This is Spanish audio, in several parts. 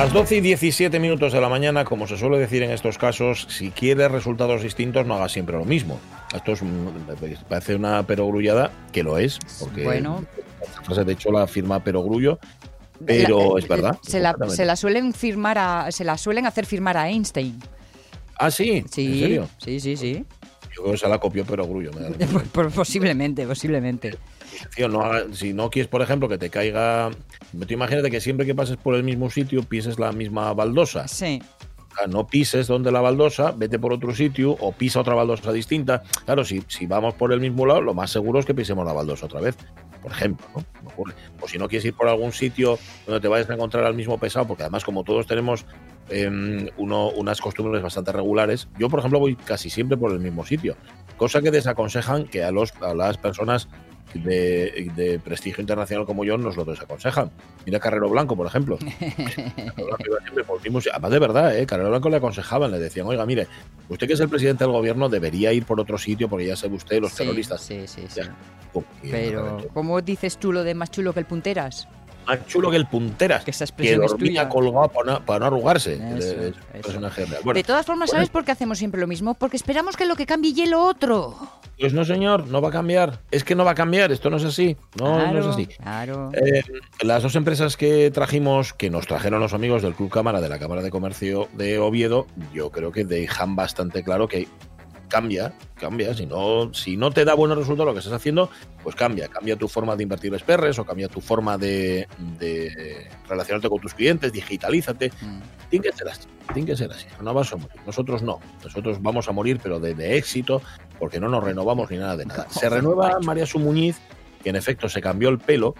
Las 12 y 17 minutos de la mañana, como se suele decir en estos casos, si quieres resultados distintos, no hagas siempre lo mismo. Esto es, mm, parece una perogrullada, que lo es, porque Bueno. de hecho la firma perogrullo, pero La- es verdad. Se la, se la suelen firmar a, se la suelen hacer firmar a Einstein. Ah, sí, Sí, ¿en serio? sí, sí, sí. Yo creo que se la copió perogrullo. me da. Pues posiblemente, posiblemente. Tío, no si no quieres, por ejemplo, que te caiga. Tú imagínate que siempre que pases por el mismo sitio pises la misma baldosa. Sí. O sea, no pises donde la baldosa, vete por otro sitio o pisa otra baldosa distinta. Claro, si, si vamos por el mismo lado, lo más seguro es que pisemos la baldosa otra vez. Por ejemplo, ¿no? O si no quieres ir por algún sitio donde te vayas a encontrar al mismo pesado, porque además, como todos tenemos em, uno, unas costumbres bastante regulares, yo, por ejemplo, voy casi siempre por el mismo sitio. Cosa que desaconsejan que a, los, a las personas de, de prestigio internacional como yo nos lo desaconsejan. Mira Carrero Blanco, por ejemplo. Carrero Blanco siempre. Además, de verdad, ¿eh? Carrero Blanco le aconsejaban, le decían, oiga, mire, usted que es el presidente del gobierno debería ir por otro sitio porque ya sabe usted, los Sí, terroristas. Sí, sí, sí. Ya. Pero, ¿cómo dices tú lo de más chulo que el punteras? Más chulo que el punteras, Que esa que dormía colgado para no, para no arrugarse. Eso, personaje real. Bueno, de todas formas, bueno. ¿sabes por qué hacemos siempre lo mismo? Porque esperamos que lo que cambie y lo otro. pues no, señor, no va a cambiar. Es que no va a cambiar, esto no es así. No, no es así. Claro. Eh, las dos empresas que trajimos, que nos trajeron los amigos del Club Cámara de la Cámara de Comercio de Oviedo, yo creo que dejan bastante claro que cambia, cambia. Si no, si no te da buenos resultados lo que estás haciendo, pues cambia. Cambia tu forma de invertir los perres o cambia tu forma de, de relacionarte con tus clientes, digitalízate. Mm. Tiene que ser así, tiene que ser así. No vas a morir. Nosotros no. Nosotros vamos a morir, pero de, de éxito, porque no nos renovamos ni nada de nada. Se renueva María Sumuñiz, que en efecto se cambió el pelo.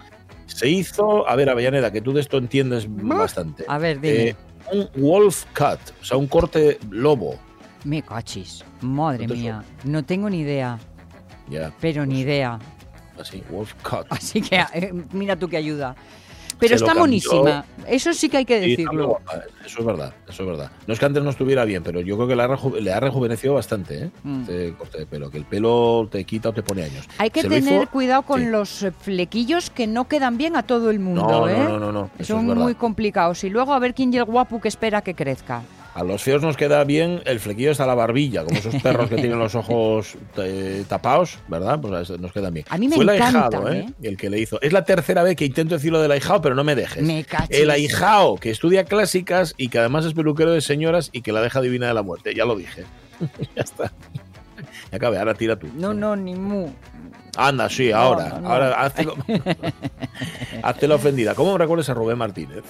Se hizo, a ver, Avellaneda, que tú de esto entiendes bastante. A ver, dime. Eh, un wolf cut, o sea, un corte lobo. Me cachis. Madre ¿No te mía. No tengo ni idea. Ya, Pero ni idea. así, wolf cut. Así que eh, mira tú qué ayuda. Pero Se está cambió. monísima. Eso sí que hay que Sí, decirlo. guapa, Eso es verdad, eso es verdad. No es que antes no estuviera bien, pero yo creo que le ha, reju- le ha rejuvenecido bastante, ¿eh? Mm. Este corte de pelo, que el pelo te quita o te pone años. Hay que Se tener hizo- cuidado con sí. los eh, flequillos que no quedan bien a todo el mundo, No, ¿eh? no, no, no, Son es muy complicados. Y luego a ver quién y el guapo que espera que crezca. A los feos nos queda bien el flequillo hasta la barbilla, como esos perros que tienen los ojos eh, tapados, ¿verdad? Pues nos quedan bien. A mí me Fue el ahijado, ¿eh? ¿eh? El que le hizo. Es la tercera vez que intento decirlo del ahijado, pero no me dejes. Me. El ahijao, que estudia clásicas y que además es peluquero de señoras y que la deja divina de la muerte. Ya lo dije. ya está. Ya acabé, ahora tira tú. No, no, ni mu. Anda, sí, ahora. no, no. Ahora, hazte, lo- hazte la ofendida. ¿Cómo me recuerdas a Rubén Martínez?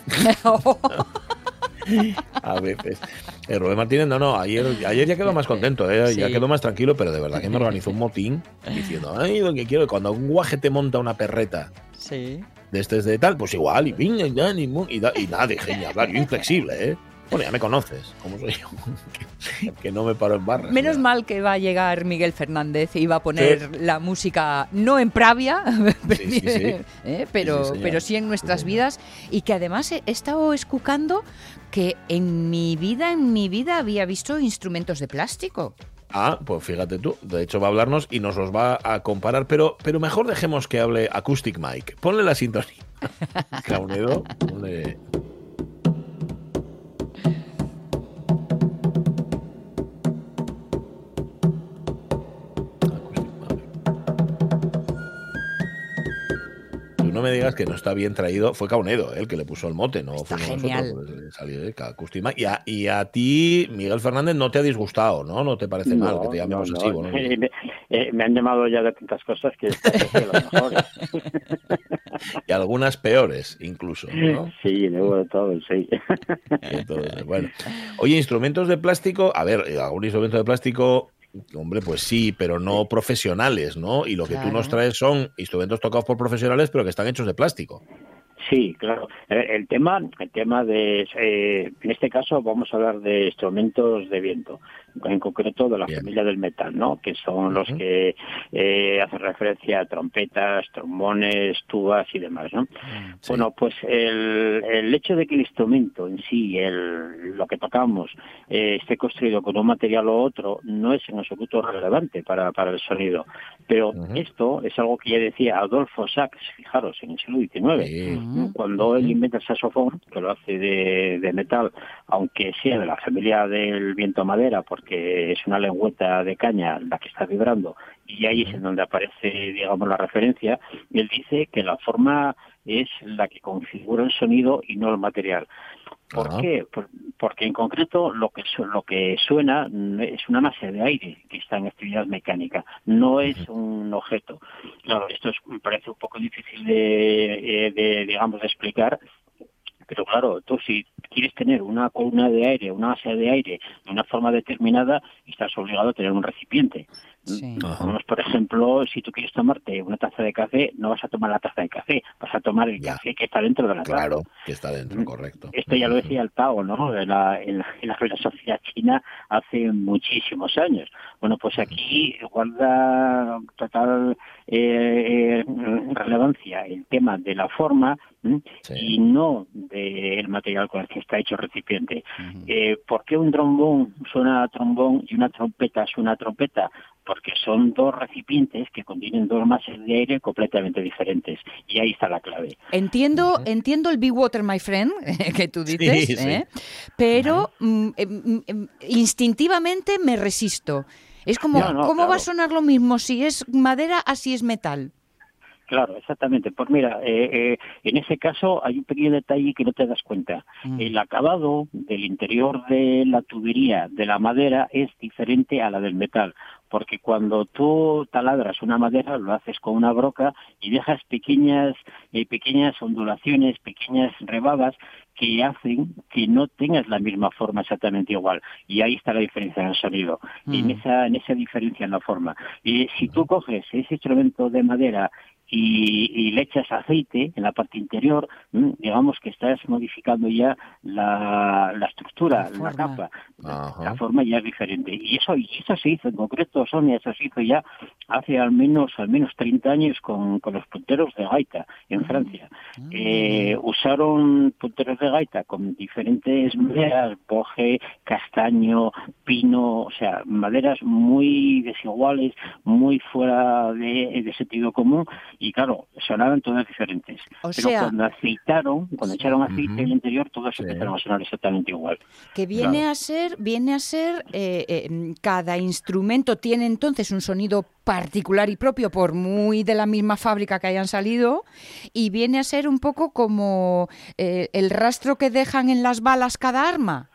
A veces. Eh, Rubén Martínez, no, no, ayer, ayer ya quedó más contento, ¿eh? ya quedó más tranquilo, pero de verdad que me organizó un motín diciendo, ay, lo que quiero, cuando un guaje te monta una perreta sí. de este es de tal, pues igual, y y, y, da- y nada, ni hablar, yo inflexible, ¿eh? Bueno, ya me conoces, como soy yo, que, que no me paro en barras. Menos ya. mal que va a llegar Miguel Fernández y va a poner la música no en Pravia, Sí, sí, sí. ¿eh? pero, pero sí en nuestras vidas y que además he estado escuchando que en mi vida, en mi vida había visto instrumentos de plástico. Ah, pues fíjate tú, de hecho va a hablarnos y nos los va a comparar, pero, pero mejor dejemos que hable Acoustic Mike. Ponle la sintonía. Caunedo, ponle... Tú no me digas que no está bien traído. Fue Caunedo ¿eh? el que le puso el mote, no Está fuimos genial. nosotros. salió de Cacustima. Y a, y a ti, Miguel Fernández, no te ha disgustado, ¿no? No te parece mal que te llamemos no, así. no. me, eh, me han llamado ya de tantas cosas que es de lo mejor. y algunas peores, incluso. ¿no? Sí, luego de todo, sí. Entonces, bueno. Oye, instrumentos de plástico, a ver, eh, algún instrumento de plástico, hombre, pues sí, pero no profesionales, ¿no? Y lo que tú nos traes son instrumentos tocados por profesionales, pero que están hechos de plástico. Sí, claro. El tema, el tema de, eh, en este caso vamos a hablar de instrumentos de viento, en concreto de la Bien. familia del metal, ¿no? Que son los que eh, hacen referencia a trompetas, trombones, tubas y demás, ¿no? Sí. Bueno, pues el, el hecho de que el instrumento en sí, el, lo que tocamos, eh, esté construido con un material u otro, no es en absoluto relevante para, para el sonido. Pero esto es algo que ya decía Adolfo Sachs, fijaros, en el siglo XIX. Sí. Cuando él inventa el saxofón, que lo hace de, de metal, aunque sea de la familia del viento madera, porque es una lengüeta de caña la que está vibrando, y ahí es en donde aparece, digamos, la referencia, él dice que la forma es la que configura el sonido y no el material. ¿Por Ajá. qué? Por- porque en concreto lo que su- lo que suena es una masa de aire que está en actividad mecánica, no es un objeto. Claro, esto es- me parece un poco difícil de, eh, de, digamos de explicar, pero claro, tú si quieres tener una columna de aire, una masa de aire de una forma determinada, estás obligado a tener un recipiente. Sí. Por ejemplo, si tú quieres tomarte una taza de café, no vas a tomar la taza de café, vas a tomar el Ya. café que está dentro de la taza. Claro, que está dentro, correcto. Esto ya lo decía el Tao, ¿no? En la, en la, en la filosofía china hace muchísimos años. Bueno, pues aquí guarda total eh, eh, relevancia el tema de la forma y no del material con el que está hecho el recipiente. Eh, ¿Por qué un trombón suena a trombón y una trompeta suena a trompeta? Porque son dos recipientes que contienen dos masas de aire completamente diferentes. Y ahí está la clave. Entiendo, entiendo el Big Water, my friend, que tú dices, Sí, sí. ¿eh? pero mm, em, em, instintivamente me resisto. Es como, No, no, ¿cómo va a sonar lo mismo si es madera así es metal? Claro, exactamente. Pues mira, eh, eh, en ese caso hay un pequeño detalle que no te das cuenta. Mm. El acabado del interior de la tubería de la madera es diferente a la del metal, porque cuando tú taladras una madera lo haces con una broca y dejas pequeñas eh, pequeñas ondulaciones, pequeñas rebadas que hacen que no tengas la misma forma exactamente igual y ahí está la diferencia en el sonido y en Mm. esa en esa diferencia en la forma y si tú coges ese instrumento de madera y, y le echas aceite en la parte interior, mm, digamos que estás modificando ya la, la estructura, La la, capa, Ajá. la forma ya es diferente. Y eso, y eso se hizo en concreto, Sonia, eso se hizo ya hace al menos al menos 30 años con, con los punteros de gaita en Francia. Eh, usaron punteros de gaita con diferentes maderas, boje, castaño, pino, o sea, maderas muy desiguales, muy fuera de, de sentido común y claro, sonaban todas diferentes. O Pero sea- cuando aceitaron, cuando echaron aceite Ujú. en el interior, todas Sí. empezaron a sonar exactamente igual. Que viene Claro. a ser, viene a ser, eh, eh, cada instrumento tiene entonces un sonido particular y propio por muy de la misma fábrica que hayan salido y viene a ser un poco como eh, el rastro que dejan en las balas cada arma.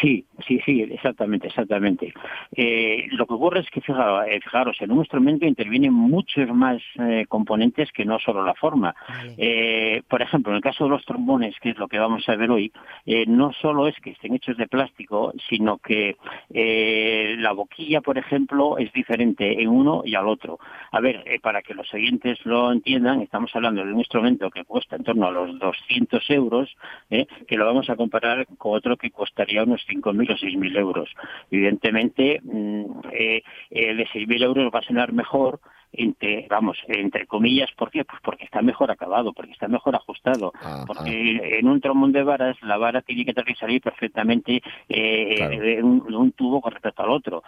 Sí, sí, sí, exactamente, exactamente. Eh, lo que ocurre es que, eh, fijaros, en un instrumento intervienen muchos más eh, componentes que no solo la forma. Eh, por ejemplo, en el caso de los trombones, que es lo que vamos a ver hoy, eh, no solo es que estén hechos de plástico, sino que eh, la boquilla, por ejemplo, es diferente en uno y al otro. A ver, para que los oyentes lo entiendan, estamos hablando de un instrumento que cuesta en torno a los 200 euros, eh, que lo vamos a comparar con otro que costaría unos 5.000 o 6.000 euros. Evidentemente, mm, eh, el de 6.000 euros va a sonar mejor entre, vamos, entre comillas, ¿por qué? Pues porque está mejor acabado, porque está mejor ajustado, Ajá. porque en un trombón de varas la vara tiene que salir perfectamente eh, Claro. de, un, de un tubo con respecto al otro.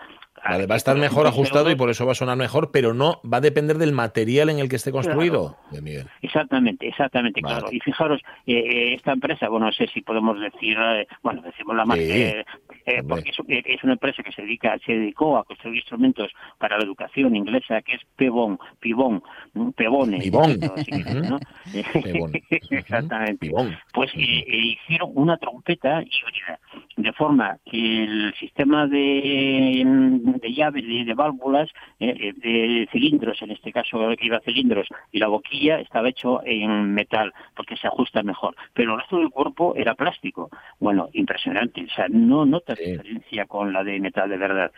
Vale, va a estar mejor ajustado y por eso va a sonar mejor, pero no va a depender del material en el que esté construido. Claro. Exactamente, exactamente, vale. claro. Y fijaros, eh, esta empresa, bueno, no sé si podemos decir, eh, bueno, decimos la marca, sí. eh, porque es, es, una empresa que se dedica, se dedicó a construir instrumentos para la educación inglesa, que es Pebon, Pibón, Pebone. Pibón. ¿no? Exactamente. Pibón. Pues hicieron una trompeta híbrida, de forma que el sistema de, de llave, de, de válvulas, eh, de cilindros, en este caso que iba cilindros, y la boquilla estaba hecho en metal, porque se ajusta mejor. Pero el resto del cuerpo era plástico. Bueno, impresionante. O sea, no nota sí. diferencia con la de metal de verdad.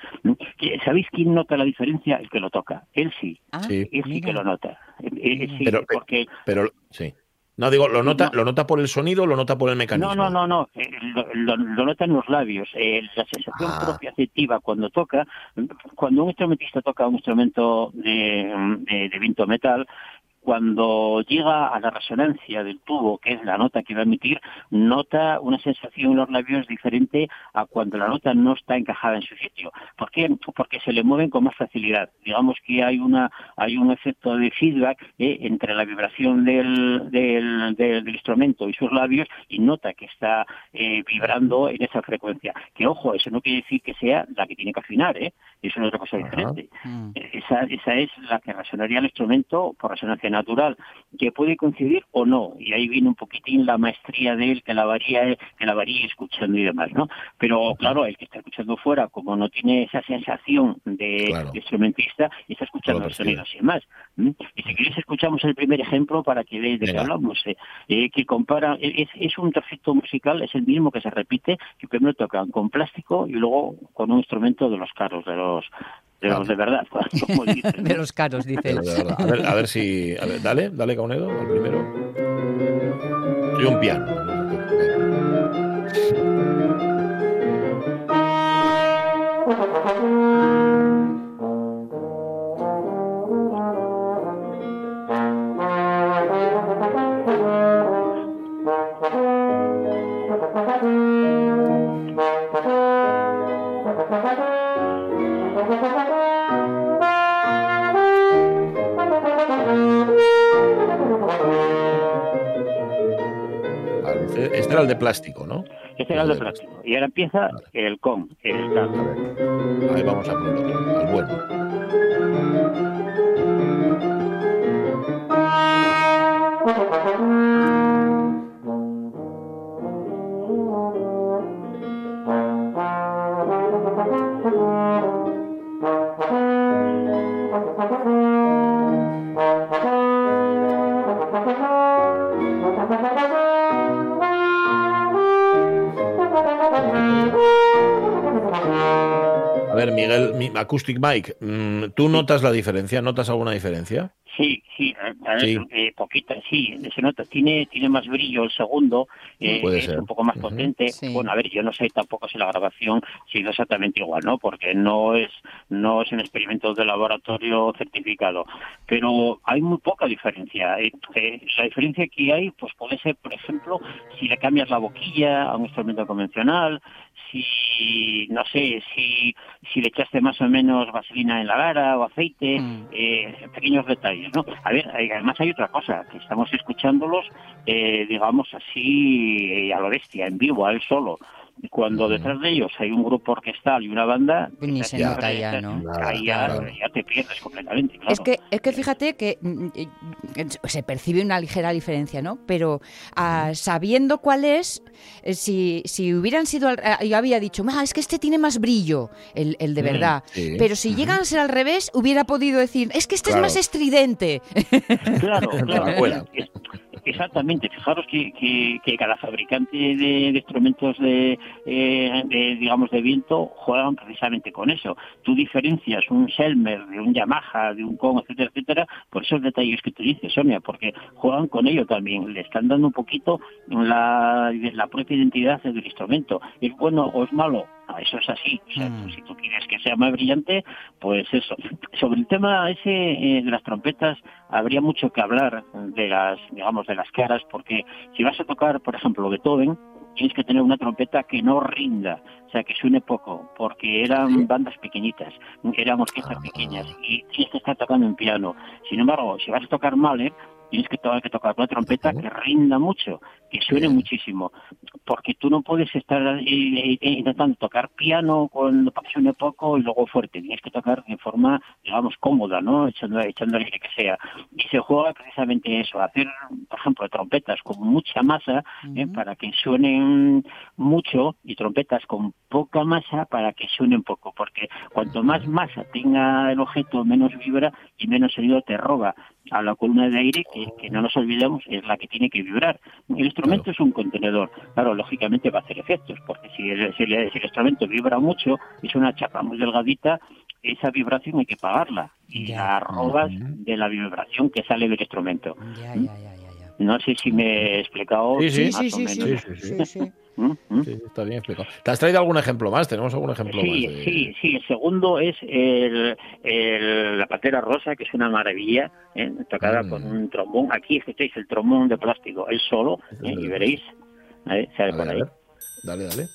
¿Sabéis quién nota la diferencia? El que lo toca. Él sí. Ah, sí. Él sí que lo nota. Sí, pero, porque... pero sí. No, digo, ¿lo nota, no. ¿lo nota por el sonido o lo nota por el mecanismo? No, no, no, no. Eh, lo, lo, lo, nota en los labios. Eh, la sensación ah. propia afectiva cuando toca, cuando un instrumentista toca un instrumento de viento metal, cuando llega a la resonancia del tubo, que es la nota que va a emitir, nota una sensación en los labios diferente a cuando la nota no está encajada en su sitio. ¿Por qué? Porque se le mueven con más facilidad. Digamos que hay una hay un efecto de feedback eh, entre la vibración del, del, del, instrumento y sus labios y nota que está eh, vibrando en esa frecuencia. Que ojo, eso no quiere decir que sea la que tiene que afinar, ¿eh? Eso es otra cosa diferente. Uh -huh. esa, esa es la que resonaría el instrumento por resonancia natural, que puede coincidir o no, y ahí viene un poquitín la maestría de él, que la varía, que la varía escuchando y demás, ¿no? Pero claro, el que está escuchando fuera, como no tiene esa sensación de, claro. de instrumentista, está escuchando los sonidos y más. ¿Mm? Y si queréis escuchamos el primer ejemplo para que veáis de qué hablamos, eh, eh, que compara, es, es un trocito musical, es el mismo que se repite, que primero tocan con plástico y luego con un instrumento de los carros, de los de los de verdad, como dicen, ¿no? de los caros, dice. A ver, a ver si. A ver, dale, dale, Caunedo, el primero. Y un piano. Este era el de plástico, ¿no? Este era el de plástico. Y ahora empieza vale. el con, el A ver. Ahí vamos a por el otro, el bueno. Acoustic Mike, ¿tú notas la diferencia? ¿Notas alguna diferencia? Sí, sí, a ver, sí. Eh, poquita, sí, se nota, tiene, tiene más brillo el segundo, eh, es ser. un poco más potente. Uh -huh. sí. Bueno, a ver, yo no sé tampoco si la grabación ha sido exactamente igual, ¿no? Porque no es, no es un experimento de laboratorio certificado, pero hay muy poca diferencia. Eh, eh, la diferencia que hay, pues puede ser, por ejemplo, si le cambias la boquilla a un instrumento convencional, si, no sé, si, si le echaste más o menos vaselina en la gara o aceite, mm. eh, pequeños detalles, ¿no? A ver, además hay otra cosa, que estamos escuchándolos, eh, digamos así, eh, a lo bestia, en vivo, a él solo cuando detrás de ellos hay un grupo orquestal y una banda, ni se ya, nota ya, ¿no? Ahí ya, claro. ya, te pierdes completamente. Claro. Es que es que fíjate que mm, se percibe una ligera diferencia, ¿no? Pero uh, sabiendo cuál es, eh, si, si hubieran sido, uh, yo había dicho, ah, es que este tiene más brillo, el, el de verdad. Sí. Pero si llegan a ser al revés, hubiera podido decir, es que este claro. es más estridente. Claro, claro. Exactamente, fijaros que, que, que cada fabricante de, instrumentos de, eh, de, digamos, de viento juegan precisamente con eso. Tú diferencias un Selmer de un Yamaha, de un Kong, etcétera, etcétera, por esos detalles que tú dices, Sonia, porque juegan con ello también, le están dando un poquito la, la propia identidad del instrumento. ¿Es bueno o es malo? Eso es así. O sea, mm. si tú quieres que sea más brillante, pues eso. Sobre el tema ese eh, de las trompetas, habría mucho que hablar de las, digamos, de las caras, porque si vas a tocar, por ejemplo, Beethoven, tienes que tener una trompeta que no rinda, o sea, que suene poco, porque eran bandas pequeñitas, eran orquestas Ah. pequeñas y tienes que estar tocando en piano. Sin embargo, si vas a tocar Mahler, tienes que, to- que tocar una trompeta que rinda mucho, que suene Bien. muchísimo, porque tú no puedes estar eh, eh, intentando tocar piano que suene poco y luego fuerte, tienes que tocar de forma, digamos, cómoda, ¿no? El aire que sea. Y se juega precisamente eso, hacer, por ejemplo, trompetas con mucha masa eh, para que suenen mucho y trompetas con poca masa para que suenen poco, porque cuanto más masa tenga el objeto, menos vibra y menos sonido te roba a la columna de aire, que, que no nos olvidemos es la que tiene que vibrar. El instrumento es un contenedor, claro, lógicamente va a hacer efectos, porque si el, si el- si el instrumento vibra mucho, es una chapa muy delgadita, esa vibración hay que pagarla y Ya. la robas de la vibración que sale del instrumento. Ya, ya, ya, ya, ya. No sé si me he explicado Sí, sí. más Sí, o sí, sí, menos. Sí, sí, sí, sí. ¿Mm? ¿Mm? Está bien explicado. ¿Te has traído algún ejemplo más? ¿Tenemos algún ejemplo Sí, más? de- sí, sí. El segundo es el, el- la patera rosa, que es una maravilla, ¿eh? tocada Mm. con un trombón. Aquí escucháis el trombón de plástico, el solo, ¿eh? y veréis. ¿eh? Sale por ahí. Dale, dale.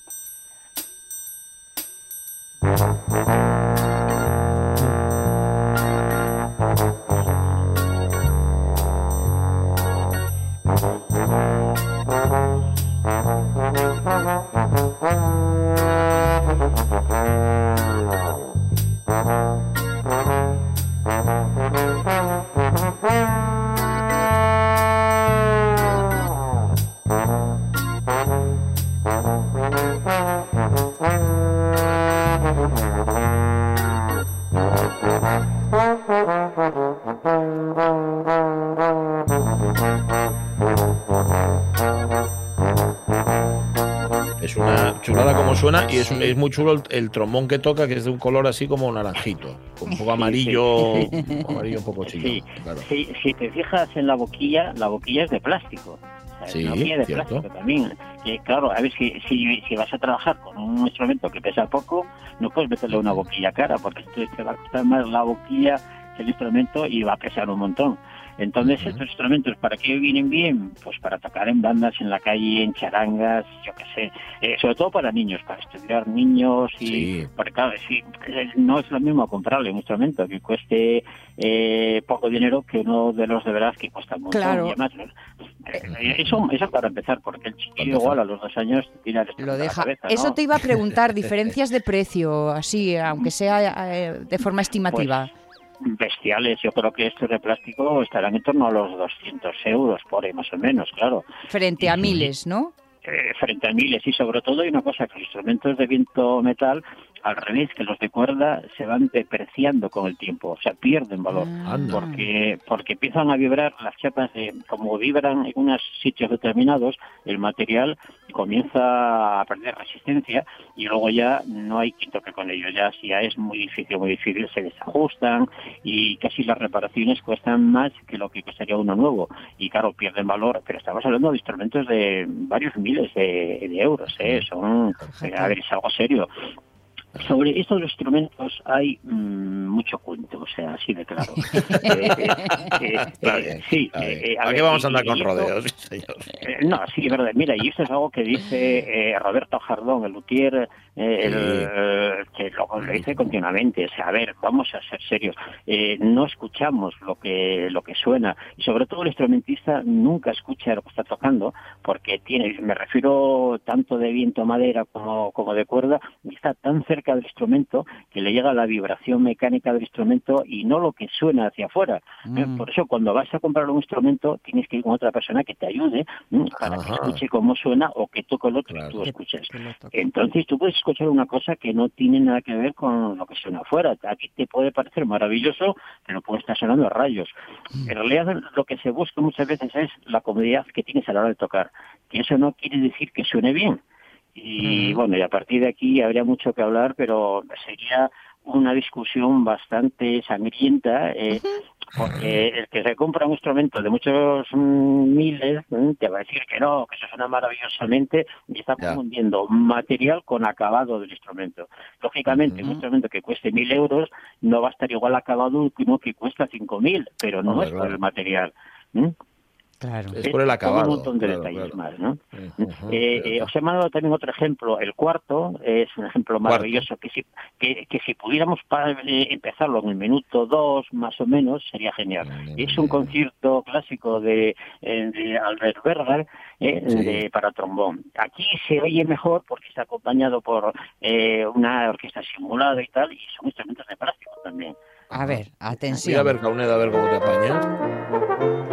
Es, un- Sí. es muy chulo el, el trombón que toca, que es de un color así como naranjito, un poco amarillo, un poco amarillo un poco chico. Sí, claro. Si, si te fijas en la boquilla, la boquilla es de plástico. O sea, Sí, boquilla de cierto. plástico también. Que, claro, a ver, si, si, si vas a trabajar con un instrumento que pesa poco, no puedes meterle una boquilla cara, porque esto te va a costar más la boquilla que el instrumento y va a pesar un montón. Entonces, Ujú. estos instrumentos, ¿para qué vienen bien? Pues para tocar en bandas, en la calle, en charangas, yo qué sé. Eh, sobre todo para niños, para estudiar niños y... Sí. Porque claro, sí, eh, no es lo mismo comprarle un instrumento que cueste eh, poco dinero que uno de los de veras que cuesta mucho. Claro. Y además, eh, eso, eso para empezar, porque el chiquillo igual a los dos años tira el Lo la deja. Eso te iba a preguntar, diferencias de precio, así, aunque sea eh, de forma estimativa. Bestiales, yo creo que estos de plástico estarán en torno a los 200 euros por ahí más o menos, claro. frente a miles, ¿no? eh, frente a miles y sobre todo hay una cosa que los instrumentos de viento metal al revés que los de cuerda se van depreciando con el tiempo o sea pierden valor Ah. Anda. porque porque empiezan a vibrar las chapas de, como vibran en unos sitios determinados el material comienza a perder resistencia y luego ya no hay quien toque con ellos ya si ya es muy difícil muy difícil se desajustan y casi las reparaciones cuestan más que lo que costaría uno nuevo y claro pierden valor pero estamos hablando de instrumentos de varios miles de, de euros ¿eh? son a ver es algo serio sobre estos instrumentos hay mm, mucho cuento, o sea, así de claro. Eh, eh, eh, bien, sí, está bien. eh, eh, a ¿Para ver, qué vamos a andar con esto- rodeos, señor? no, sí, es verdad. Mira, y esto es algo que dice eh, Roberto Jardón, el luthier, eh, el, eh, que lo, lo dice continuamente. O sea, a ver, vamos a ser serios. Eh, no escuchamos lo que lo que suena y sobre todo el instrumentista nunca escucha lo que está tocando porque tiene, me refiero tanto de viento madera como, como de cuerda, y está tan cerca del instrumento que le llega la vibración mecánica del instrumento y no lo que suena hacia afuera. ¿eh? Mm. Por eso cuando vas a comprar un instrumento tienes que ir con otra persona que te ayude para Ajá. que escuche cómo suena o que toque el otro Claro. y tú escuches. Que. Entonces tú puedes escuchar una cosa que no tiene nada que ver con lo que suena afuera. A ti te puede parecer maravilloso, pero puede estar sonando a rayos. En realidad lo que se busca muchas veces es la comodidad que tienes a la hora de tocar. Que eso no quiere decir que suene bien. Y bueno, y a partir de aquí habría mucho que hablar, pero sería una discusión bastante sangrienta, eh, porque el que se compra un instrumento de muchos mm, miles mm, te va a decir que no, que eso suena maravillosamente y está confundiendo material con acabado del instrumento. Lógicamente, un instrumento que cueste mil euros no va a estar igual acabado uno que cuesta cinco mil, pero no es por el material. Claro. Es por el todo acabado. un montón de claro, detalles claro. más, ¿no? Eh, cierto. eh, os he mandado también otro ejemplo, el cuarto, es un ejemplo maravilloso, que si, que, que si pudiéramos eh, empezarlo en el minuto dos, más o menos, sería genial. Es un concierto clásico de, eh, de Albert Berger eh, Sí. de- para trombón. Aquí se oye mejor porque está acompañado por eh, una orquesta simulada y tal, y son instrumentos de plástico también. A ver, Voy a atención. ver, Cauneda, a ver cómo te apañas.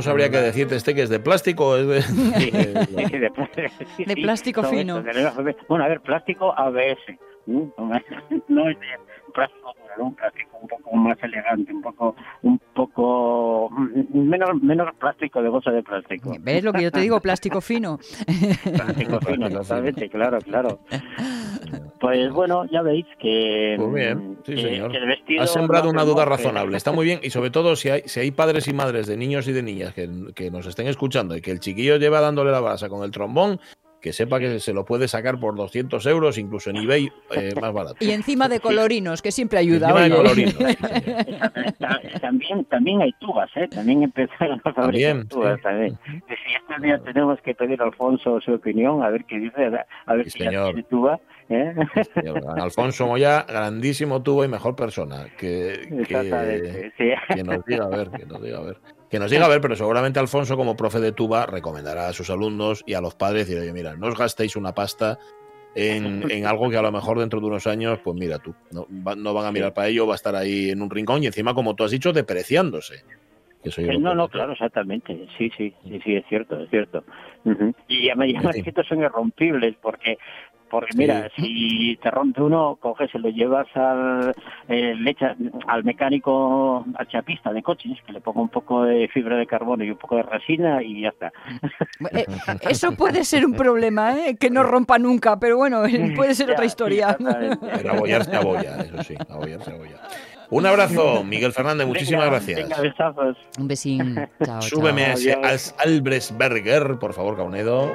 No sabría qué decirte este que es de plástico o es de... Sí, sí, sí, de, sí, De sí, plástico fino. Bueno, a ver, plástico ABS. ¿no? No es de plástico duro, un plástico un poco más elegante, un poco, un poco mm, menos, menos plástico de bolsa de plástico. ¿Ves lo que yo te digo? Plástico fino. Plástico fino, totalmente, claro, claro. Pues bueno, ya veis que, Pues bien, sí, que- señor. que el vestido Has sembrado no una duda razonable. Está muy bien. Y sobre todo, si hay, si hay padres y madres de niños y de niñas que, que nos estén escuchando y que el chiquillo lleva dándole la brasa con el trombón, que sepa que se lo puede sacar por 200 euros, incluso en eBay, eh, más barato. Y encima de colorinos, que siempre ayuda. Encima de oye. colorino, sí, señor. Ta- También, también hay tubas, ¿eh? También empezaron a fabricar También, tubas sí. también. Si este día tenemos que pedir a Alfonso su opinión, a ver qué dice, a ver Sí, si señor. tiene tuba. ¿eh? Alfonso Moya, grandísimo tubo y mejor persona. Que, que, que nos diga a ver, que nos diga a ver. Que nos diga a ver, pero seguramente Alfonso, como profe de tuba, recomendará a sus alumnos y a los padres decir, oye, mira, no os gastéis una pasta en, en algo que a lo mejor dentro de unos años, pues mira tú, no, no van a mirar para ello, va a estar ahí en un rincón y encima, como tú has dicho, depreciándose. Que Eh, No, no, claro, exactamente. Sí, sí, sí, sí, es cierto, es cierto. Y además, y además Sí. que estos son irrompibles porque porque mira, si te rompe uno, coges, se lo llevas al, eh, le echas al mecánico, al chapista de coches, que le ponga un poco de fibra de carbono y un poco de resina y ya está. Eh, Eso puede ser un problema, ¿eh? que no rompa nunca, pero bueno, puede ser Ya, otra historia. Pero abollarse abolla, eso sí, abollarse abolla. Un abrazo, Miguel Fernández, muchísimas Venga, gracias. Venga, besazos. Un besín. Chao, Súbeme a ese Albresberger, por favor, Caunedo.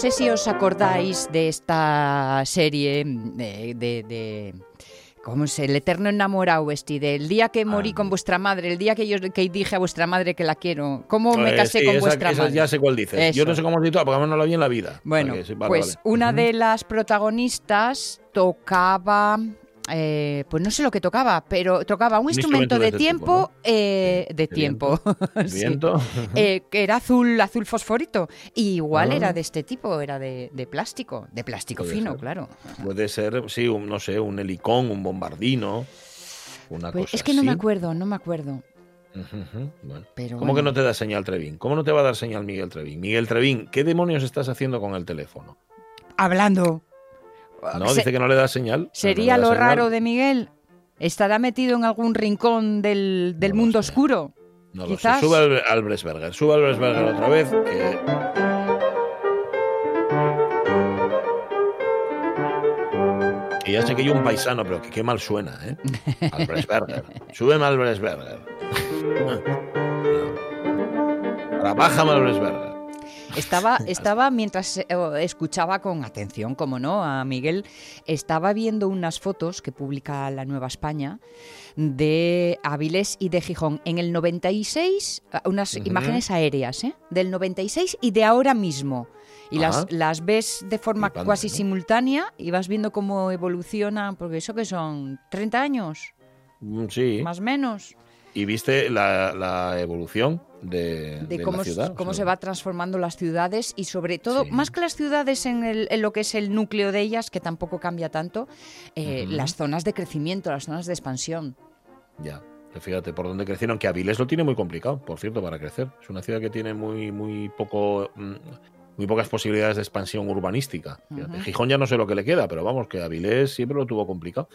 Sé si os acordáis de esta serie de... de, de- ¿Cómo es? El eterno enamorado, este, del día que morí Ah. con vuestra madre, el día que yo que dije a vuestra madre que la quiero. ¿Cómo me Eh, casé sí, con esa- vuestra esa madre? Ya sé cuál dices. Yo no sé cómo se porque no la vi en la vida. Bueno, sí, vale, pues vale. una de las protagonistas tocaba, eh, pues no sé lo que tocaba, pero tocaba un, instrumento, instrumento de tiempo, eh, de De tiempo, sí, Viento. eh, que era azul, azul fosforito. Y igual Ah. era de este tipo, era de, de plástico, de plástico Puede fino, ser. claro. Puede ser, sí, un, no sé, un helicón, un bombardino, una Pues cosa es que no me acuerdo, no me acuerdo. Bueno. Pero ¿Cómo que no te da señal Trevín? ¿Cómo no te va a dar señal Miguel Trevín? Miguel Trevín, ¿qué demonios estás haciendo con el teléfono? Hablando. No, Se- dice que no le da señal. Sería No da lo señal. raro de Miguel. ¿Estará metido en algún rincón del, del No mundo oscuro? No lo sé. Quizás. Sube al, al Bresberger, sube al Bresberger otra vez. Que... Y ya sé que hay un paisano, pero que qué mal suena, ¿eh? Al Bresberger. Súbeme al Bresberger. Ahora bájame al Bresberger. Estaba, estaba mientras eh, escuchaba con atención, como no, a Miguel, estaba viendo unas fotos que publica la Nueva España de Avilés y de Gijón en el 96, ah, unas imágenes aéreas, ¿eh? Del 96 y de ahora mismo. Y Ajá. las, las ves de forma cuasi ¿no? simultánea y vas viendo cómo evoluciona, porque eso que son 30 años, Mm, Sí. más o menos. y viste la, la evolución de, de de cómo, la ciudad. cómo o se va transformando las ciudades y sobre todo, Sí. más que las ciudades en, el- en lo que es el núcleo de ellas, que tampoco cambia tanto, eh, las zonas de crecimiento, las zonas de expansión. Ya. que Fíjate por dónde crecieron, que Avilés lo tiene muy complicado, por cierto, para crecer. Es una ciudad que tiene muy, muy poco, mm, muy pocas posibilidades de expansión urbanística. Ujú. Gijón ya no sé lo que le queda, pero vamos, que Avilés siempre lo tuvo complicado.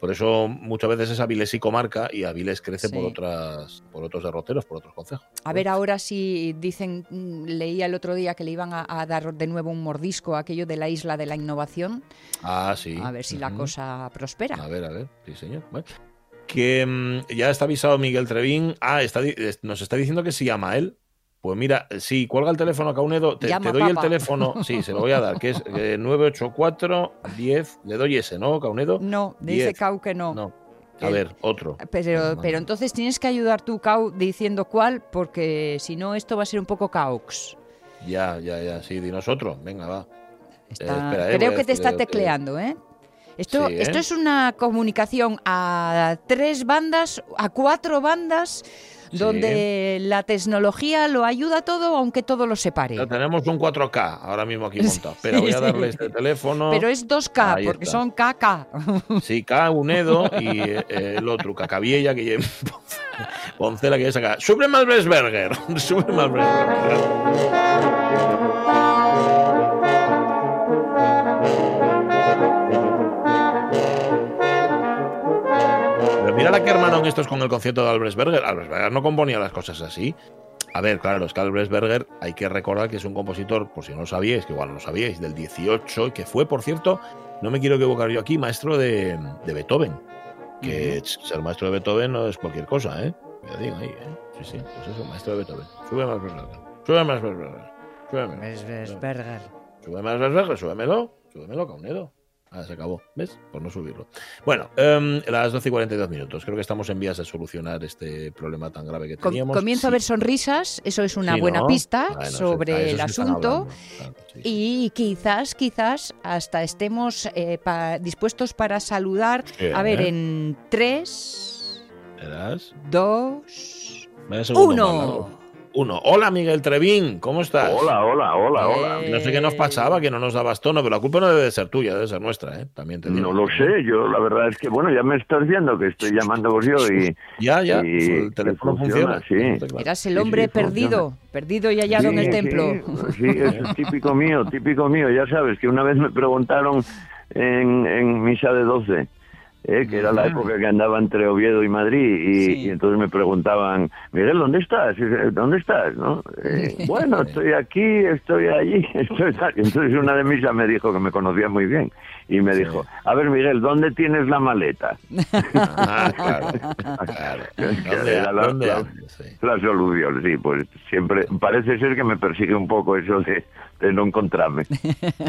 Por eso muchas veces es Avilés y comarca y Avilés crece por otras, por otros derroteros, por otros concejos. A ver ahora si dicen, mm, leía el otro día que le iban a, a dar de nuevo un mordisco a aquello de la isla de la innovación, Ah, sí. a ver si la cosa prospera. A ver, a ver, sí, señor. Bueno. Que mm, ya está avisado Miguel Trevín. Ah, está, nos está diciendo que se llama él. Pues mira, sí, cuelga el teléfono, Caunedo. Te, Llama, te doy el teléfono. Sí, se lo voy a dar, que es eh, 984 10. Le doy ese, ¿no, Caunedo? No, dice. Cau que no. No. A El- ver, otro. Pero, Vale. pero entonces tienes que ayudar tú, Cau, diciendo cuál, porque si no esto va a ser un poco caux. Ya, ya, ya. Sí, dinos otro. Venga, va. Está- espera, eh, creo que te está eh, tecleando, ¿eh? Esto, Sí, ¿eh? esto es una comunicación a tres bandas, a cuatro bandas, Sí. donde la tecnología lo ayuda todo, aunque todo lo separe. Ya tenemos un 4K ahora mismo aquí montado. Sí, voy a darle este teléfono. Pero es 2K, Ahí porque está. son KK. Sí, K, Unedo y eh, el otro, Cacabiella, que lleva Poncela, que ya saca. Sube más Bresberger. Sube más Bresberger. Mira la que hermanon estos con el concierto de Albresberger. Albresberger no componía las cosas así. A ver, claro, es que Albresberger hay que recordar que es un compositor, por si no lo sabíais, que igual no lo sabíais, del 18, y que fue, por cierto, no me quiero equivocar yo aquí, maestro de, de Beethoven. Que ser maestro de Beethoven no es cualquier cosa, ¿eh? Ya digo ahí, ¿eh? Sí, sí, pues eso, maestro de Beethoven. Sube más Albresberger. Sube más Albresberger. Súbeme. Sube más Albresberger, súbemelo. Súbemelo, Caunedo. Ah, se acabó. ¿Ves? Por no subirlo. Bueno, em, las 12 y 42 minutos. Creo que estamos en vías de solucionar este problema tan grave que teníamos. comienzo a ver sonrisas, eso es una Sí, buena ¿no? pista Bueno, sobre está- el asunto. claro, sí. Y quizás, quizás hasta estemos eh, pa- dispuestos para saludar. A ver, ¿eh? en 3, Verás. 2, Vaya segundo más 1. largo. Uno. Hola, Miguel Trevín. ¿Cómo estás? Hola, hola, hola, hola. No sé qué nos pasaba, que no nos dabas tono, pero la culpa no debe de ser tuya, debe ser nuestra, ¿eh? También te digo. No lo sé, yo la verdad es que, bueno, ya me estás viendo que estoy llamando vos yo y... Ya, ya. y- el teléfono funciona. funciona, sí. Eras el hombre sí, perdido, perdido y hallado en el sí, templo. Sí, eso es típico mío, típico mío. Ya sabes que una vez me preguntaron en, en misa de 12, eh, que era la época que andaba entre Oviedo y Madrid, y, Sí. y entonces me preguntaban, Miguel, ¿dónde estás? ¿Dónde estás? ¿No? Eh, bueno, estoy aquí, estoy allí, estoy tal. Y entonces una de misa me dijo que me conocía muy bien, y me dijo, a ver, Miguel, ¿dónde tienes la maleta? Ah, claro. claro. ¿Dónde, Era la- dónde la- andas? Sí. La solución, sí, pues siempre parece ser que me persigue un poco eso de, de no encontrarme.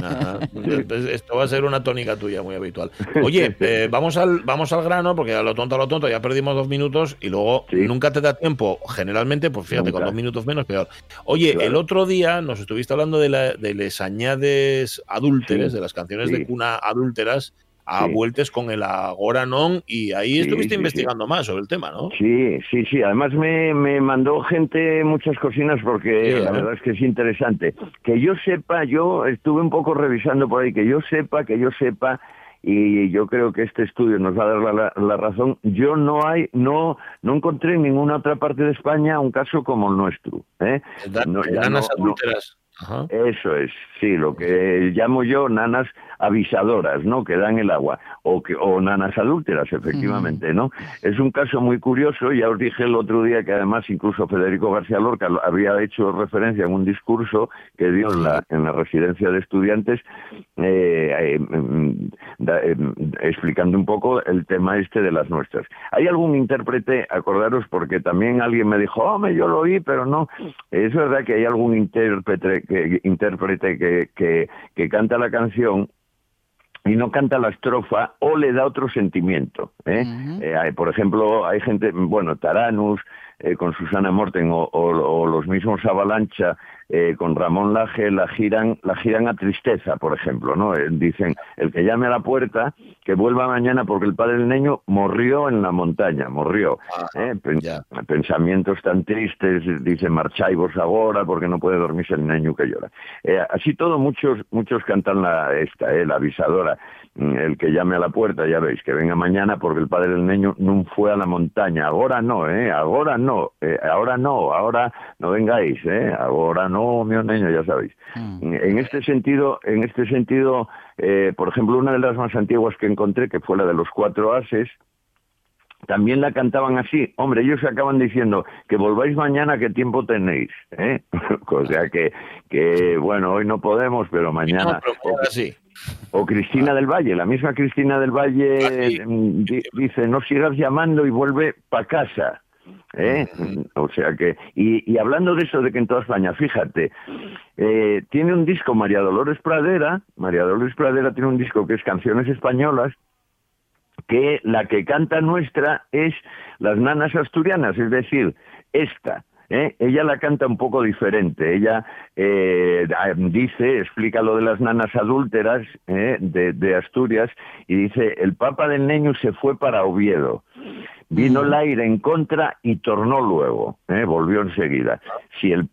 Ajá. Entonces, Esto va a ser una tónica tuya muy habitual. Oye, eh, vamos, al, vamos al grano, porque a lo tonto, a lo tonto, ya perdimos dos minutos y luego Sí. nunca te da tiempo. Generalmente, pues fíjate, con dos minutos menos, peor. Oye, Claro. el otro día nos estuviste hablando de, la, de les añades adúlteres, de las canciones de cuna adúlteras, a Sí. vueltes con el Agora Non, y ahí Sí, estuviste sí, investigando más sobre el tema, ¿no? Sí, sí, sí. Además me, me mandó gente muchas cocinas porque la verdad es que es interesante. Que yo sepa, yo estuve un poco revisando por ahí, que yo sepa, que yo sepa, y yo creo que este estudio nos va a dar la, la- la razón. Yo no hay, no, no encontré en ninguna otra parte de España un caso como el nuestro. ¿eh? Da- No, ya nanas no- adúlteras. Eso es, sí, lo que llamo yo nanas avisadoras, ¿no? Que dan el agua, o, que, o nanas adúlteras, efectivamente, ¿no? Es un caso muy curioso, ya os dije el otro día que además incluso Federico García Lorca lo- había hecho referencia en un discurso que dio en la, en la residencia de estudiantes, eh, eh, mm, da- eh, explicando un poco el tema este de las nuestras. ¿Hay algún intérprete, acordaros, porque también alguien me dijo, hombre, yo lo oí, pero no, es verdad que hay algún intérprete que, intérprete que, que, que canta la canción y no canta la estrofa o le da otro sentimiento. ¿eh? Eh, hay, por ejemplo, hay gente, bueno, Taranus, eh, con Susana Morten o, o- o los mismos Avalancha, eh, con Ramón Laje la giran, la giran a tristeza, por ejemplo, ¿no? Eh, dicen, el que llame a la puerta, que vuelva mañana porque el padre del niño murió en la montaña, murió. ¿eh? Pensamientos tan tristes, dicen, marcháis vos ahora porque no puede dormirse el niño que llora. así todo, muchos, muchos cantan la, esta, la avisadora. Mm, el que llame a la puerta, ya veis, que venga mañana porque el padre del niño no fue a la montaña. Ahora no, ¿eh? Ahora no, eh, ahora no, ahora no vengáis, ¿eh? Ahora no, mi niño, ya sabéis. Mm. En este sentido, en este sentido, eh, por ejemplo, una de las más antiguas que encontré, que fue la de los cuatro ases, también la cantaban así. Hombre, ellos acaban diciendo que volváis mañana, ¿qué tiempo tenéis? ¿eh? o sea que, que, bueno, hoy no podemos, pero mañana... o, Cristina del Valle, la misma Cristina del Valle ah, mm, dice, no sigas llamando y vuelve para casa. ¿Eh? O sea que, y, y, hablando de eso de que en toda España, fíjate, eh, tiene un disco María Dolores Pradera, María Dolores Pradera tiene un disco que es Canciones Españolas, que la que canta nuestra es las nanas asturianas, es decir, esta. ¿eh? Ella la canta un poco diferente. Ella eh, dice, explica lo de las nanas adúlteras ¿eh? de, Asturias y dice, el Papa del Niño se fue para Oviedo. Vino el aire en contra y tornó luego, volvió enseguida. Si el,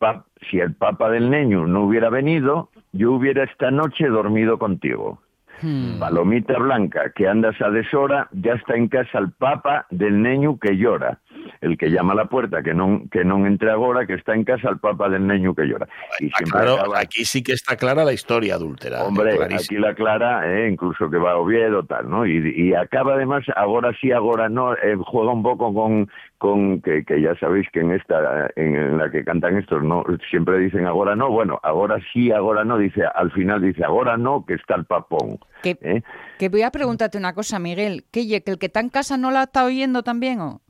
si el Papa del Niño no hubiera venido, yo hubiera esta noche dormido contigo. Hmm. Palomita blanca, que andas a deshora, ya está en casa el papa del niño que llora. El que llama a la puerta, que no que no entre ahora, que está en casa el papa del niño que llora. Y claro, aquí sí que está clara la historia adúltera. Hombre, aquí la clara, eh, incluso que va a Oviedo, tal, ¿no? Y, acaba además, ahora sí, ahora no, eh, juega un poco con, con que, que, ya sabéis que en esta en la que cantan estos no siempre dicen ahora no bueno ahora sí ahora no dice al final dice ahora no que está el papón que, ¿eh? que voy a preguntarte una cosa Miguel que, que el que está en casa no la está oyendo también o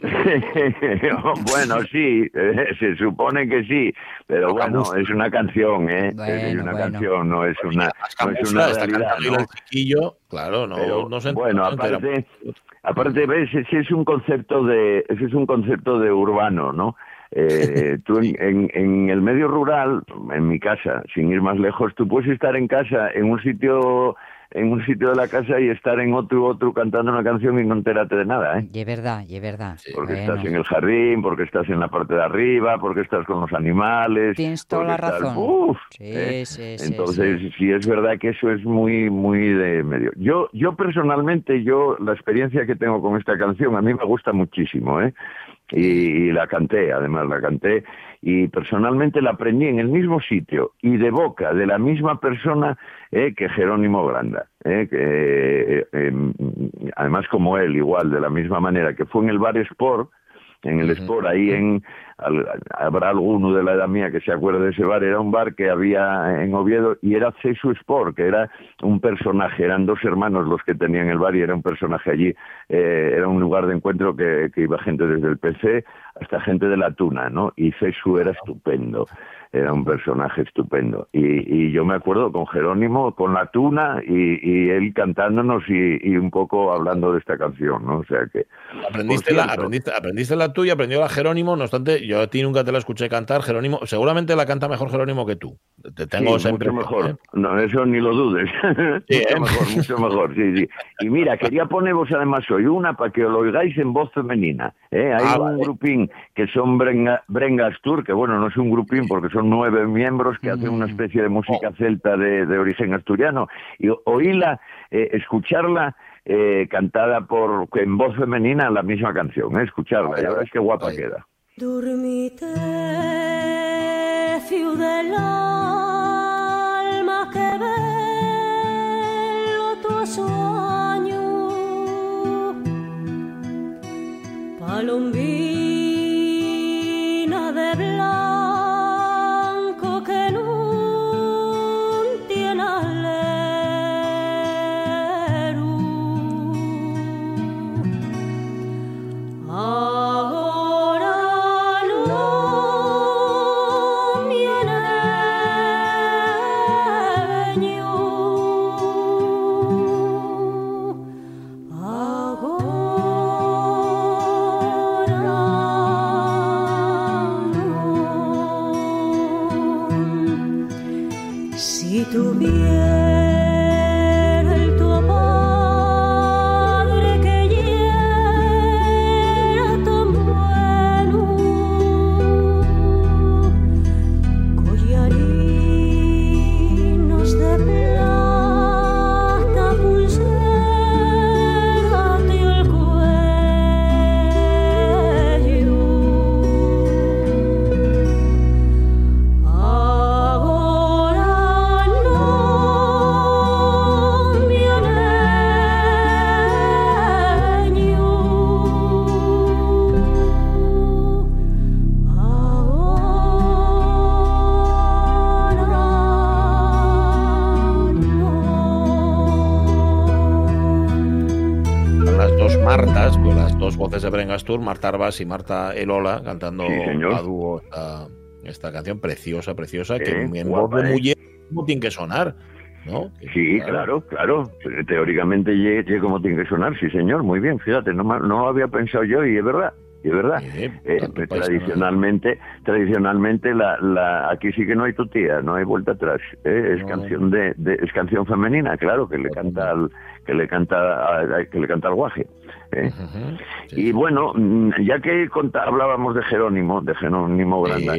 bueno, sí, eh, se supone que sí, pero bueno, es una canción, ¿eh? es una canción, no es una, no es una realidad. ¿no? claro, no, no se Bueno, aparte, Aparte, ves, ese es un concepto de, ese es un concepto de urbano, ¿no? Eh, tú en, en, el medio rural, en mi casa, sin ir más lejos, tú puedes estar en casa, en un sitio en un sitio de la casa y estar en otro otro cantando una canción y no enterarte de nada, ¿eh? Y es verdad, y es verdad. Porque estás en el jardín, porque estás en la parte de arriba, porque estás con los animales. Tienes toda la razón. ¿eh? Entonces, sí, es verdad que eso es muy, muy de medio. Yo, yo personalmente, yo, la experiencia que tengo con esta canción, a mí me gusta muchísimo, ¿eh? Y, la canté, además la canté, y personalmente la aprendí en el mismo sitio y de boca de la misma persona eh, que Jerónimo Granda, eh, que, eh, em, además como él, igual, de la misma manera, que fue en el Bar Sport, en el Sport, ahí en, habrá alguno de la edad mía que se acuerde de ese bar, era un bar que había en Oviedo y era Cesu Sport, que era un personaje, eran dos hermanos los que tenían el bar y era un personaje allí, eh, era un lugar de encuentro que, que, iba gente desde el PC hasta gente de la Tuna, ¿no? Y Cesu era estupendo era un personaje estupendo. Y, yo me acuerdo con Jerónimo, con la tuna y, él cantándonos y, un poco hablando de esta canción, ¿no? O sea que... Aprendiste, la, aprendiste, aprendiste la tuya, aprendió la Jerónimo, no obstante, yo a ti nunca te la escuché cantar, Jerónimo, seguramente la canta mejor Jerónimo que tú. Te tengo sí, mucho mejor. ¿eh? No, eso ni lo dudes. mucho ¿eh? mejor, mucho mejor, sí, sí. Y mira, quería poneros además hoy una para que lo oigáis en voz femenina. ¿eh? Hay ah, un grupín que son Brenga, Brengas Tour, que bueno, no es un grupín porque son nueve miembros que hacen una mm. especie de música oh. celta de, origen asturiano. Y oírla, eh, escucharla eh, cantada por en voz femenina la misma canción, eh, escucharla, y ahora es que guapa queda. Dormite, ciudad del alma, que bello tu sueño, palombina voces de Brengastur, Marta Arbas y Marta Elola cantando Sí, a dúo esta, esta canción preciosa, preciosa, que en voz de eh. mujer no tiene que sonar, ¿no? Sí, claro, claro. Teóricamente ye como tiene que sonar, sí, señor. Muy bien, fíjate, no, no había pensado yo y es verdad, y es verdad. Sí, Eh, pues, paisano. tradicionalmente, tradicionalmente la, la, aquí sí que no hay tutía, no hay vuelta atrás. ¿eh? Es No. canción de, de- es canción femenina, claro, que le canta al, que le canta a- que le canta al guaje. ¿Eh? Sí, Y bueno, mm, ya que hablábamos de Jerónimo, de Jerónimo Granda,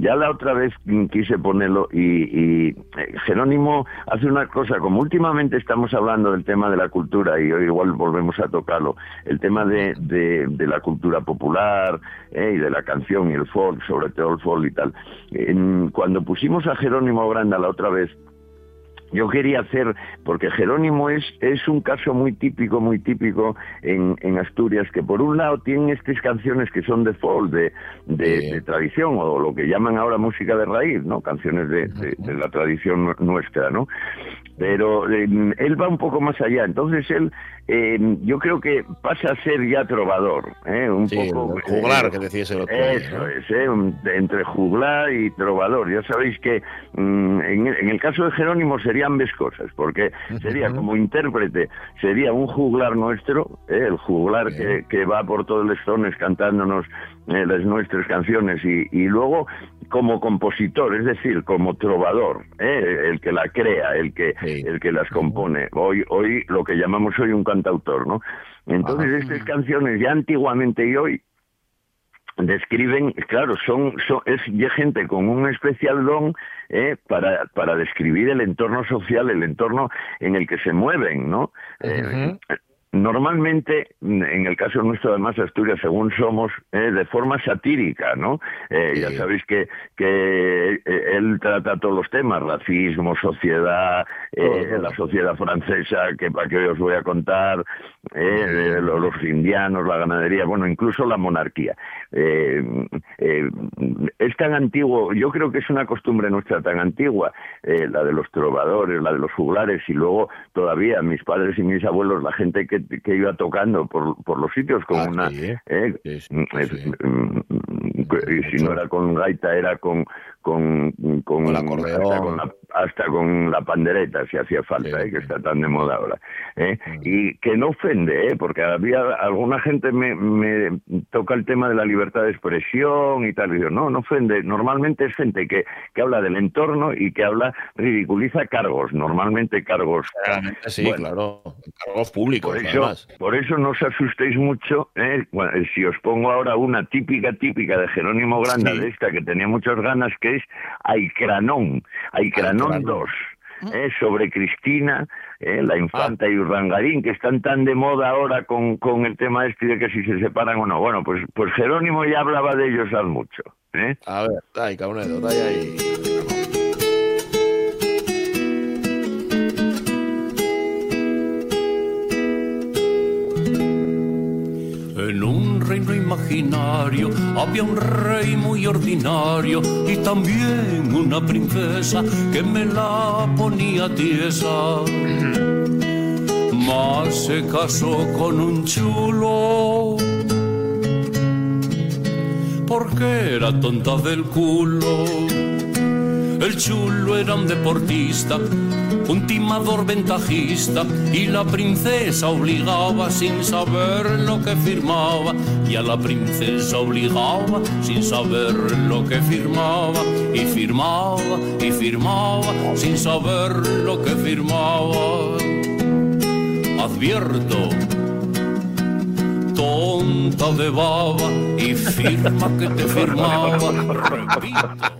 ya la otra vez mm, quise ponerlo y, y, eh, Jerónimo hace una cosa, como últimamente estamos hablando del tema de la cultura y hoy igual volvemos a tocarlo, el tema de, de- de la cultura popular eh, y de la canción y el folk, sobre todo el folk y tal. En- cuando pusimos a Jerónimo Granda la otra vez, yo quería hacer, porque Jerónimo es, es un caso muy típico, muy típico en, en Asturias, que por un lado tienen estas canciones que son de folk, de, de, tradición, o lo que llaman ahora música de raíz, ¿no? Canciones de, de- de la tradición nu- nuestra, ¿no? Pero eh, él va un poco más allá, entonces él, eh, yo creo que pasa a ser ya trovador, ¿eh? Un Sí, poco... el juglar eh, que decías el otro día, eso ¿no? es, ¿eh? Un- entre juglar y trovador. Ya sabéis que mm, en, el- en el caso de Jerónimo serían ambas cosas, porque sería como intérprete, sería un juglar nuestro, ¿eh? el juglar que, que va por todos los zones cantándonos eh, las nuestras canciones y, y luego como compositor, es decir, como trovador, ¿eh? el que la crea, el que, Sí. el que las compone. Hoy, hoy lo que llamamos hoy un cantautor, ¿no? Entonces estas canciones ya antiguamente y hoy describen, claro, son, son es ya gente con un especial don eh, para, para describir el entorno social, el entorno en el que se mueven, ¿no? Eh, Normalmente, en el caso nuestro, además, Asturias, según somos, eh, de forma satírica, ¿no? Eh, Ya sabéis que, que eh, él trata todos los temas, racismo, sociedad, eh, la sociedad francesa, que para qué os voy a contar, eh, eh, lo- los indianos, la ganadería, bueno, incluso la monarquía. Eh, eh, es tan antiguo, yo creo que es una costumbre nuestra tan antigua, eh, la de los trovadores, la de los juglares, y luego todavía mis padres y mis abuelos, la gente que, que iba tocando por, por los sitios con Ah, una... sí. eh, Sí, sí, mm, mm, y si no era con gaita, era con... Con, con, Con acordeón. hasta con la, hasta con la pandereta, si hacía falta, Sí, eh, que sí. está tan de moda ahora. ¿eh? Mm. Y que no ofende, ¿eh? porque había alguna gente me, me toca el tema de la libertad de expresión y tal, y yo, no, no ofende, normalmente es gente que, que habla del entorno y que habla, ridiculiza cargos, normalmente cargos. Claramente sí, Bueno, claro. Cargos públicos, Por eso, además. por eso no os asustéis mucho. ¿eh? Bueno, eh, si os pongo ahora una típica, típica de Jerónimo Granda, Sí. de esta que tenía muchas ganas, que es Aicranón, Aicranón Aicranón. 2. ¿eh? sobre Cristina, ¿eh? la infanta y Urdangarín, que están tan de moda ahora con, con el tema este de que si se separan o no. Bueno, pues, pues Jerónimo ya hablaba de ellos al mucho. ¿eh? A ver, dai, dai ahí. Imaginario había un rey muy ordinario y también una princesa que me la ponía tiesa. Mas se casó con un chulo porque era tonta del culo. El chulo era un deportista, un timador ventajista y la princesa obligaba sin saber lo que firmaba y a la princesa obligaba sin saber lo que firmaba y firmaba y firmaba sin saber lo que firmaba. Advierto, tonta de baba y firma que te firmaba. Repito.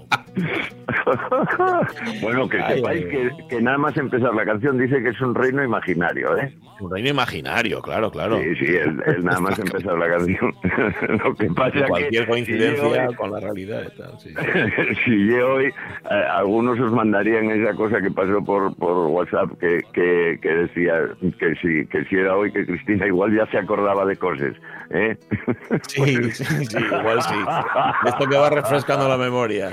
bueno, que sepáis que, que nada más empezar la canción dice que es un reino imaginario, ¿eh? Un reino imaginario, claro, claro. Sí, sí, es, nada más empezar la canción. Lo que pasa Cualquier que coincidencia si yo hoy- con la realidad y tal, sí. si yo hoy, eh, algunos os mandarían esa cosa que pasó por, por WhatsApp que, que, que decía que si, que si era hoy que Cristina igual ya se acordaba de cosas. ¿eh? Sí, sí, sí, igual sí. Esto que va refrescando la memoria.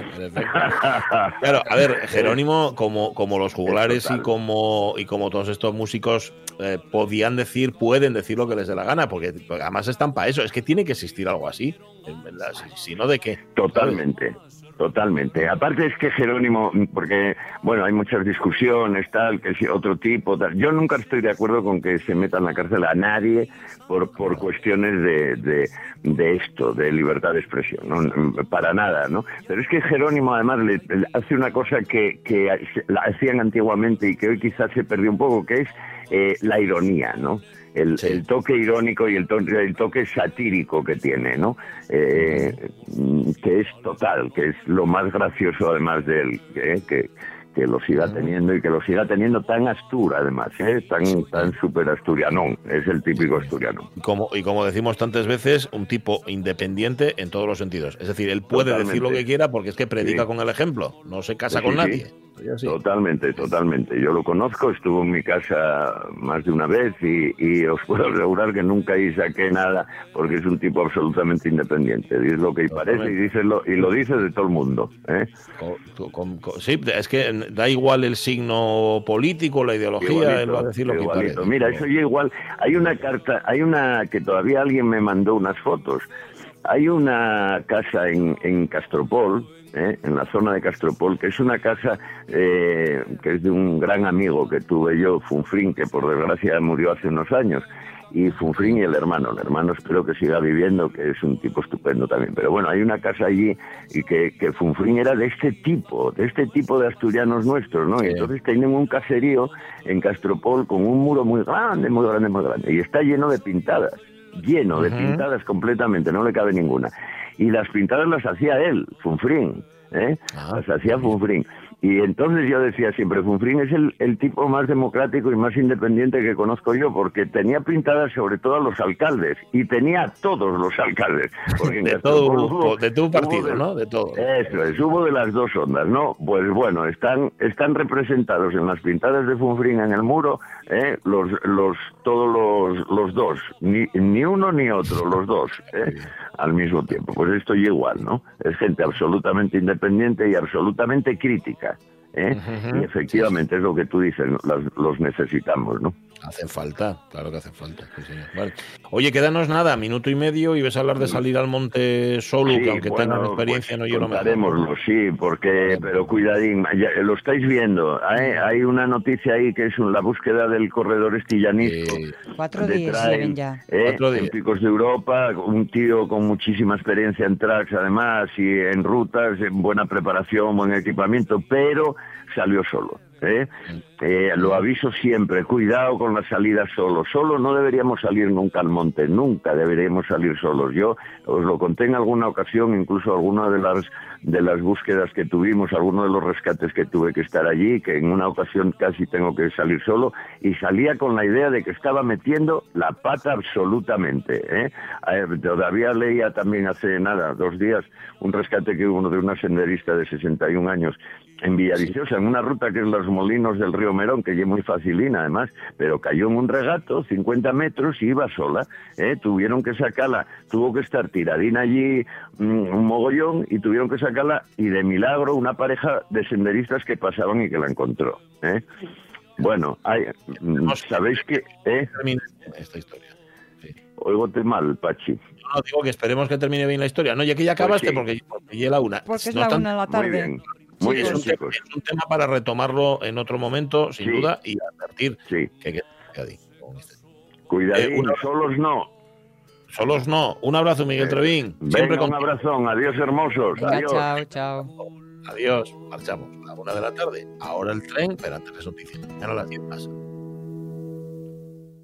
Claro, a ver, Jerónimo, como, como los jugulares y como, y como todos estos músicos eh, podían decir, pueden decir lo que les dé la gana, porque además están para eso. Es que tiene que existir algo así, en verdad. Si, no, ¿de qué? Totalmente. Totalmente. Aparte es que Jerónimo, porque, bueno, hay muchas discusiones, tal, que si otro tipo, tal. Yo nunca estoy de acuerdo con que se meta en la cárcel a nadie por, por cuestiones de, de, de esto, de libertad de expresión, ¿no? Para nada, ¿no? Pero es que Jerónimo además le, le hace una cosa que, que la hacían antiguamente y que hoy quizás se perdió un poco, que es eh, la ironía, ¿no? El, Sí. el toque irónico y el, to- el toque satírico que tiene, ¿no? Eh, que es total, que es lo más gracioso además de él, ¿eh? que, que lo siga teniendo y que lo siga teniendo tan astur además, ¿eh? tan, tan súper asturianón, es el típico asturiano. Y como, y como decimos tantas veces, un tipo independiente en todos los sentidos. Es decir, él puede Totalmente. decir lo que quiera porque es que predica Sí. con el ejemplo, no se casa Sí, con sí, nadie. Sí. Totalmente, totalmente. Yo lo conozco, estuvo en mi casa más de una vez y, y os puedo asegurar que nunca ahí saqué nada porque es un tipo absolutamente independiente. Dice lo que parece y, dice lo, y lo dice de todo el mundo. ¿eh? Co- con- con- sí, es que da igual el signo político, la ideología, él va a decir lo que parece. Mira, eso yo igual. Hay una carta, hay una que todavía alguien me mandó unas fotos. Hay una casa en, en Castropol, ¿eh? en la zona de Castropol, que es una casa eh, que es de un gran amigo que tuve yo, Funfrín, que por desgracia murió hace unos años. Y Funfrín y el hermano. El hermano espero que siga viviendo, que es un tipo estupendo también. Pero bueno, hay una casa allí y que, que Funfrín era de este tipo, de este tipo de asturianos nuestros, ¿no? Y entonces tienen un caserío en Castropol con un muro muy grande, muy grande, muy grande. Y está lleno de pintadas, lleno de pintadas completamente, no le cabe ninguna. Y las pintadas las hacía él, Funfrín, ¿eh? Ah, las hacía Funfrín. Y entonces yo decía siempre, Funfrín es el, el tipo más democrático y más independiente que conozco yo, porque tenía pintadas sobre todo a los alcaldes, y tenía a todos los alcaldes. Porque de, todo, hubo- de hubo partido, de- ¿no? De todo. eso es, hubo de las dos ondas, ¿no? Pues bueno, están, están representados en las pintadas de Funfrín en el muro, ¿eh? los, los, todos los, los dos, ni, ni uno ni otro, los dos, ¿eh? al mismo tiempo. Pues esto igual, ¿no? Es gente absolutamente independiente y absolutamente crítica. ¿Eh? Y efectivamente es lo que tú dices. Las- los necesitamos, ¿no? Hacen falta, claro que hacen falta. sí, señor. Vale. Oye, quédanos nada, minuto y medio y ves a hablar de salir al monte solo, Sí, que aunque bueno, tengan experiencia, pues no yo lo mejor. sí, porque, pero cuidadín, ya, lo estáis viendo, hay, hay una noticia ahí que es un- la búsqueda del corredor estillanisco. Eh, Cuatro de días trail, lleven ya. ¿eh? Cuatro días. En picos de Europa, un tío con muchísima experiencia en tracks además y en rutas, en buena preparación, buen equipamiento, pero salió solo. ¿eh? Eh, lo aviso siempre, cuidado con las salidas solos. Solo no deberíamos salir nunca al monte, nunca deberíamos salir solos. Yo os lo conté en alguna ocasión, incluso alguna de las de las búsquedas que tuvimos, algunos de los rescates que tuve que estar allí, que en una ocasión casi tengo que salir solo, y salía con la idea de que estaba metiendo la pata absolutamente. ¿eh? A ver, todavía leía también hace nada, dos días, un rescate que hubo de una senderista de 61 años en Villaviciosa, en una ruta que es los molinos del río Merón, que es muy facilina además, pero cayó en un regato, 50 metros, y iba sola. ¿eh? Tuvieron que sacarla, tuvo que estar tiradina allí mm, un mogollón, y tuvieron que sacarla, y de milagro una pareja de senderistas que pasaban y que la encontró. ¿eh? Bueno, hay, mm, ¿sabéis que ¿eh? esta historia. Sí. Oigote mal, Pachi. No, digo que esperemos que termine bien la historia. No, ya que ya acabaste, sí. porque, porque ya la una. Porque es No la una de la Muy tarde. bien, muy es, bien, un tema, chicos. es un tema para retomarlo en otro momento, sin Sí. duda, y advertir Sí, que, que, que con este. cuidadín, Eh, una- solos no. Solos no. Un abrazo, Miguel Eh, Trevín. Siempre Venga, un con abrazón, adiós hermosos, Venga, adiós. chao, chao. Adiós. Marchamos a la una de la tarde. Ahora el tren, pero antes las noticias. Ya no las 10 más.